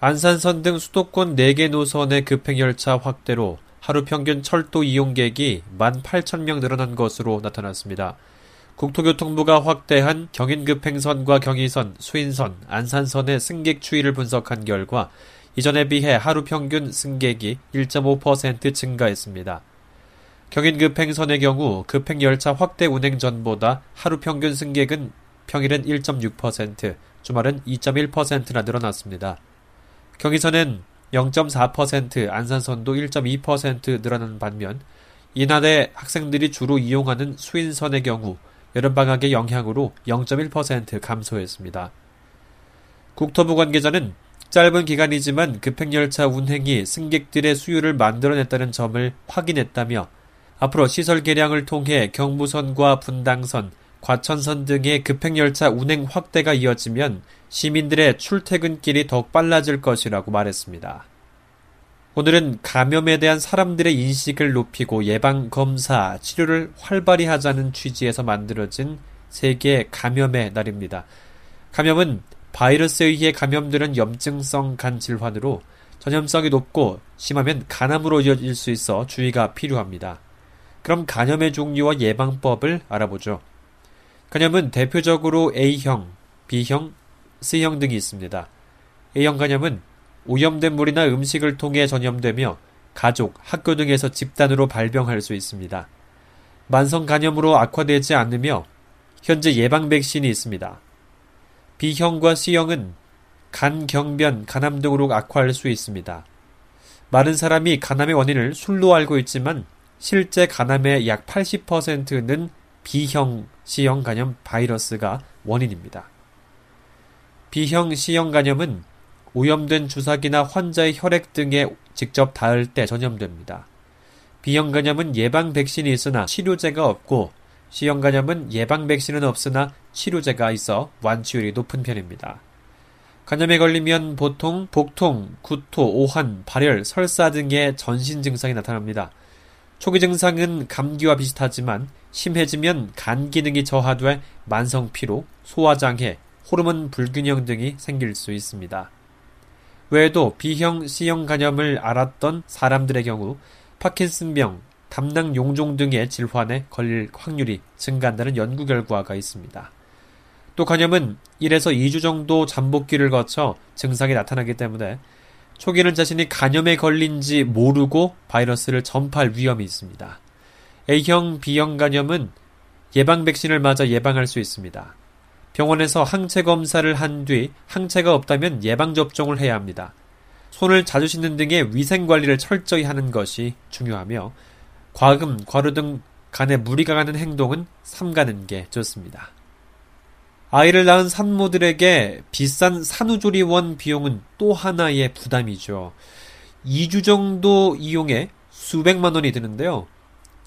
안산선 등 수도권 4개 노선의 급행열차 확대로 하루 평균 철도 이용객이 18,000명 늘어난 것으로 나타났습니다. 국토교통부가 확대한 경인급행선과 경의선, 수인선, 안산선의 승객 추이를 분석한 결과 이전에 비해 하루 평균 승객이 1.5% 증가했습니다. 경인급행선의 경우 급행열차 확대 운행 전보다 하루 평균 승객은 평일은 1.6%, 주말은 2.1%나 늘어났습니다. 경의선은 0.4%, 안산선도 1.2% 늘어난 반면 이날에 학생들이 주로 이용하는 수인선의 경우 여름방학의 영향으로 0.1% 감소했습니다. 국토부 관계자는 짧은 기간이지만 급행열차 운행이 승객들의 수요를 만들어냈다는 점을 확인했다며 앞으로 시설 개량을 통해 경부선과 분당선, 과천선 등의 급행열차 운행 확대가 이어지면 시민들의 출퇴근길이 더욱 빨라질 것이라고 말했습니다. 오늘은 감염에 대한 사람들의 인식을 높이고 예방, 검사, 치료를 활발히 하자는 취지에서 만들어진 세계 감염의 날입니다. 감염은 바이러스에 의해 감염되는 염증성 간 질환으로 전염성이 높고 심하면 간암으로 이어질 수 있어 주의가 필요합니다. 그럼 간염의 종류와 예방법을 알아보죠. 간염은 대표적으로 A형, B형, C형 등이 있습니다. A형 간염은 오염된 물이나 음식을 통해 전염되며 가족, 학교 등에서 집단으로 발병할 수 있습니다. 만성 간염으로 악화되지 않으며 현재 예방 백신이 있습니다. B형과 C형은 간, 경변, 간암 등으로 악화할 수 있습니다. 많은 사람이 간암의 원인을 술로 알고 있지만 실제 간암의 약 80%는 B형, C형 간염 바이러스가 원인입니다. B형, C형 간염은 오염된 주사기나 환자의 혈액 등에 직접 닿을 때 전염됩니다. B형 간염은 예방 백신이 있으나 치료제가 없고 C형 간염은 예방 백신은 없으나 치료제가 있어 완치율이 높은 편입니다. 간염에 걸리면 보통 복통, 구토, 오한, 발열, 설사 등의 전신 증상이 나타납니다. 초기 증상은 감기와 비슷하지만 심해지면 간 기능이 저하돼 만성 피로, 소화장애, 호르몬 불균형 등이 생길 수 있습니다. 외에도 B형, C형 간염을 앓았던 사람들의 경우 파킨슨병, 담낭 용종 등의 질환에 걸릴 확률이 증가한다는 연구 결과가 있습니다. 또 간염은 1에서 2주 정도 잠복기를 거쳐 증상이 나타나기 때문에 초기는 자신이 간염에 걸린지 모르고 바이러스를 전파할 위험이 있습니다. A형, B형 간염은 예방 백신을 맞아 예방할 수 있습니다. 병원에서 항체 검사를 한 뒤 항체가 없다면 예방 접종을 해야 합니다. 손을 자주 씻는 등의 위생 관리를 철저히 하는 것이 중요하며 과금, 과루 등 간에 무리가 가는 행동은 삼가는 게 좋습니다. 아이를 낳은 산모들에게 비싼 산후조리원 비용은 또 하나의 부담이죠. 2주 정도 이용에 수백만 원이 드는데요.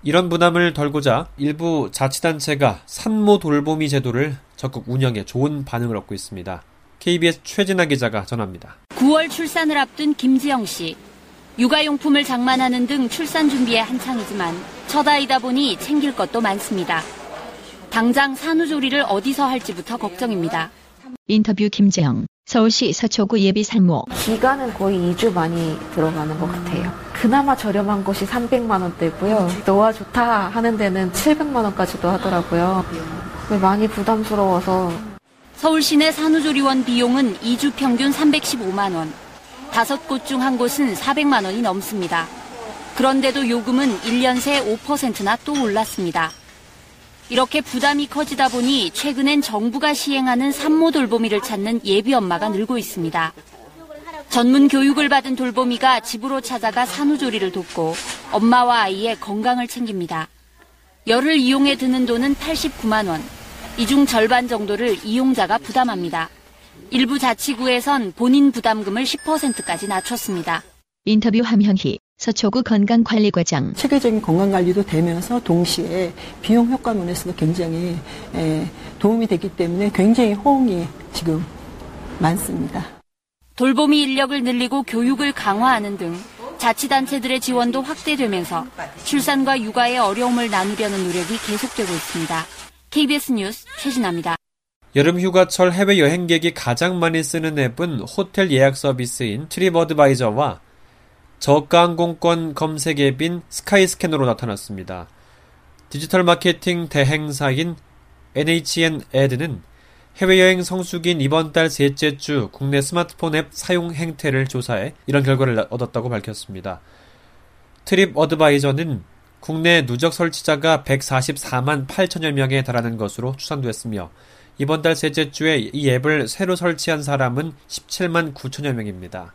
이런 부담을 덜고자 일부 자치단체가 산모 돌보미 제도를 적극 운영해 좋은 반응을 얻고 있습니다. KBS 최진아 기자가 전합니다. 9월 출산을 앞둔 김지영 씨. 육아용품을 장만하는 등 출산 준비에 한창이지만 첫 아이다 보니 챙길 것도 많습니다. 당장 산후조리를 어디서 할지부터 걱정입니다. 인터뷰 김재영, 서울시 서초구 예비 산모. 기간은 거의 2주 많이 들어가는 것 같아요. 그나마 저렴한 곳이 300만 원대고요. 노화 좋다 하는 데는 700만 원까지도 하더라고요. 많이 부담스러워서. 서울 시내 산후조리원 비용은 2주 평균 315만 원. 다섯 곳 중 한 곳은 400만 원이 넘습니다. 그런데도 요금은 1년 새 5%나 또 올랐습니다. 이렇게 부담이 커지다 보니 최근엔 정부가 시행하는 산모 돌보미를 찾는 예비 엄마가 늘고 있습니다. 전문 교육을 받은 돌보미가 집으로 찾아가 산후조리를 돕고 엄마와 아이의 건강을 챙깁니다. 열을 이용해 드는 돈은 89만 원. 이 중 절반 정도를 이용자가 부담합니다. 일부 자치구에선 본인 부담금을 10%까지 낮췄습니다. 인터뷰 함현희, 서초구 건강관리과장 체계적인 건강관리도 되면서 동시에 비용 효과 면에서도 굉장히 도움이 되기 때문에 굉장히 호응이 지금 많습니다. 돌보미 인력을 늘리고 교육을 강화하는 등 자치단체들의 지원도 확대되면서 출산과 육아의 어려움을 나누려는 노력이 계속되고 있습니다. KBS 뉴스 최진아입니다. 여름 휴가철 해외 여행객이 가장 많이 쓰는 앱은 호텔 예약 서비스인 트립어드바이저와 저가 항공권 검색 앱인 스카이스캐너로 나타났습니다. 디지털 마케팅 대행사인 NHN AD는 해외여행 성수기인 이번 달 셋째 주 국내 스마트폰 앱 사용 행태를 조사해 이런 결과를 얻었다고 밝혔습니다. 트립 어드바이저는 국내 누적 설치자가 144만 8천여 명에 달하는 것으로 추산됐으며 이번 달 셋째 주에 이 앱을 새로 설치한 사람은 17만 9천여 명입니다.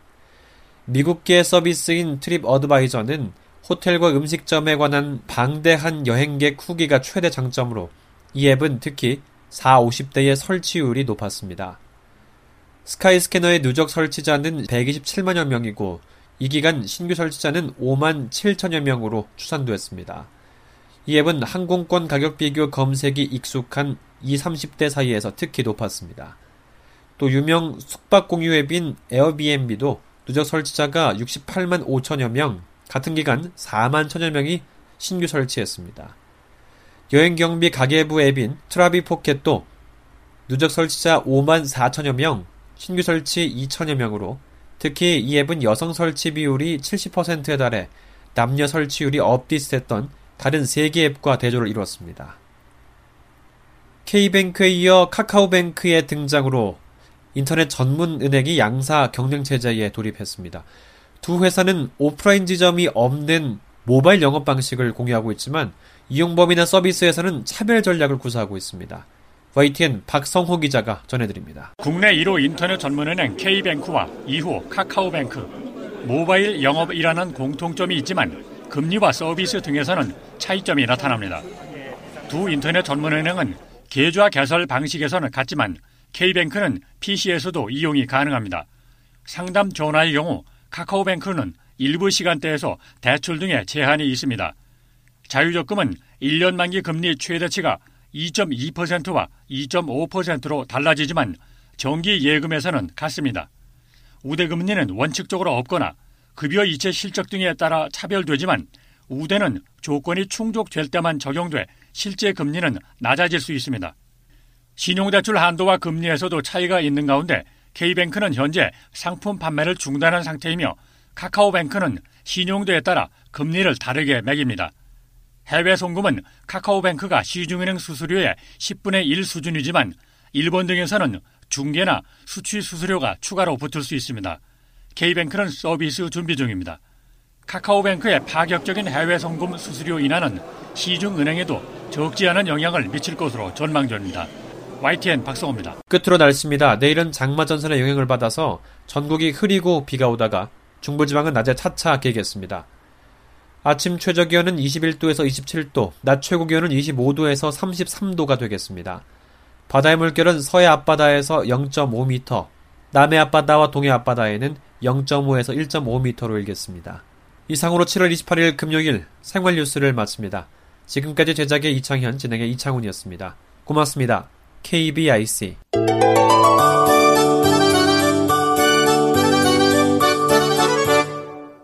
미국계 서비스인 트립 어드바이저는 호텔과 음식점에 관한 방대한 여행객 후기가 최대 장점으로 이 앱은 특히 4, 50대의 설치율이 높았습니다. 스카이스캐너의 누적 설치자는 127만여 명이고 이 기간 신규 설치자는 5만 7천여 명으로 추산됐습니다. 이 앱은 항공권 가격 비교 검색이 익숙한 20, 30대 사이에서 특히 높았습니다. 또 유명 숙박 공유 앱인 에어비앤비도 누적 설치자가 68만 5천여 명, 같은 기간 4만 천여 명이 신규 설치했습니다. 여행 경비 가계부 앱인 트라비 포켓도 누적 설치자 5만 4천여 명, 신규 설치 2천여 명으로 특히 이 앱은 여성 설치 비율이 70%에 달해 남녀 설치율이 업비슷했던 다른 3개 앱과 대조를 이루었습니다. K뱅크에 이어 카카오뱅크의 등장으로 인터넷 전문 은행이 양사 경쟁 체제에 돌입했습니다. 두 회사는 오프라인 지점이 없는 모바일 영업 방식을 공유하고 있지만 이용범위나 서비스에서는 차별 전략을 구사하고 있습니다. YTN 박성호 기자가 전해드립니다. 국내 1호 인터넷 전문은행 K뱅크와 2호 카카오뱅크, 모바일 영업이라는 공통점이 있지만 금리와 서비스 등에서는 차이점이 나타납니다. 두 인터넷 전문은행은 계좌 개설 방식에서는 같지만 K뱅크는 PC에서도 이용이 가능합니다. 상담 전화의 경우 카카오뱅크는 일부 시간대에서 대출 등의 제한이 있습니다. 자유적금은 1년 만기 금리 최대치가 2.2%와 2.5%로 달라지지만 정기 예금에서는 같습니다. 우대금리는 원칙적으로 없거나 급여 이체 실적 등에 따라 차별되지만 우대는 조건이 충족될 때만 적용돼 실제 금리는 낮아질 수 있습니다. 신용대출 한도와 금리에서도 차이가 있는 가운데 K뱅크는 현재 상품 판매를 중단한 상태이며 카카오뱅크는 신용도에 따라 금리를 다르게 매깁니다. 해외 송금은 카카오뱅크가 시중은행 수수료의 10분의 1 수준이지만 일본 등에서는 중개나 수취 수수료가 추가로 붙을 수 있습니다. K뱅크는 서비스 준비 중입니다. 카카오뱅크의 파격적인 해외 송금 수수료 인하는 시중은행에도 적지 않은 영향을 미칠 것으로 전망됩니다. YTN 박성호입니다. 끝으로 날씨입니다. 내일은 장마 전선의 영향을 받아서 전국이 흐리고 비가 오다가 중부지방은 낮에 차차 개겠습니다. 아침 최저 기온은 21도에서 27도, 낮 최고 기온은 25도에서 33도가 되겠습니다. 바다의 물결은 서해 앞바다에서 0.5m, 남해 앞바다와 동해 앞바다에는 0.5에서 1.5m로 일겠습니다. 이상으로 7월 28일 금요일 생활 뉴스를 마칩니다. 지금까지 제작의 이창현, 진행의 이창훈이었습니다. 고맙습니다. KBIC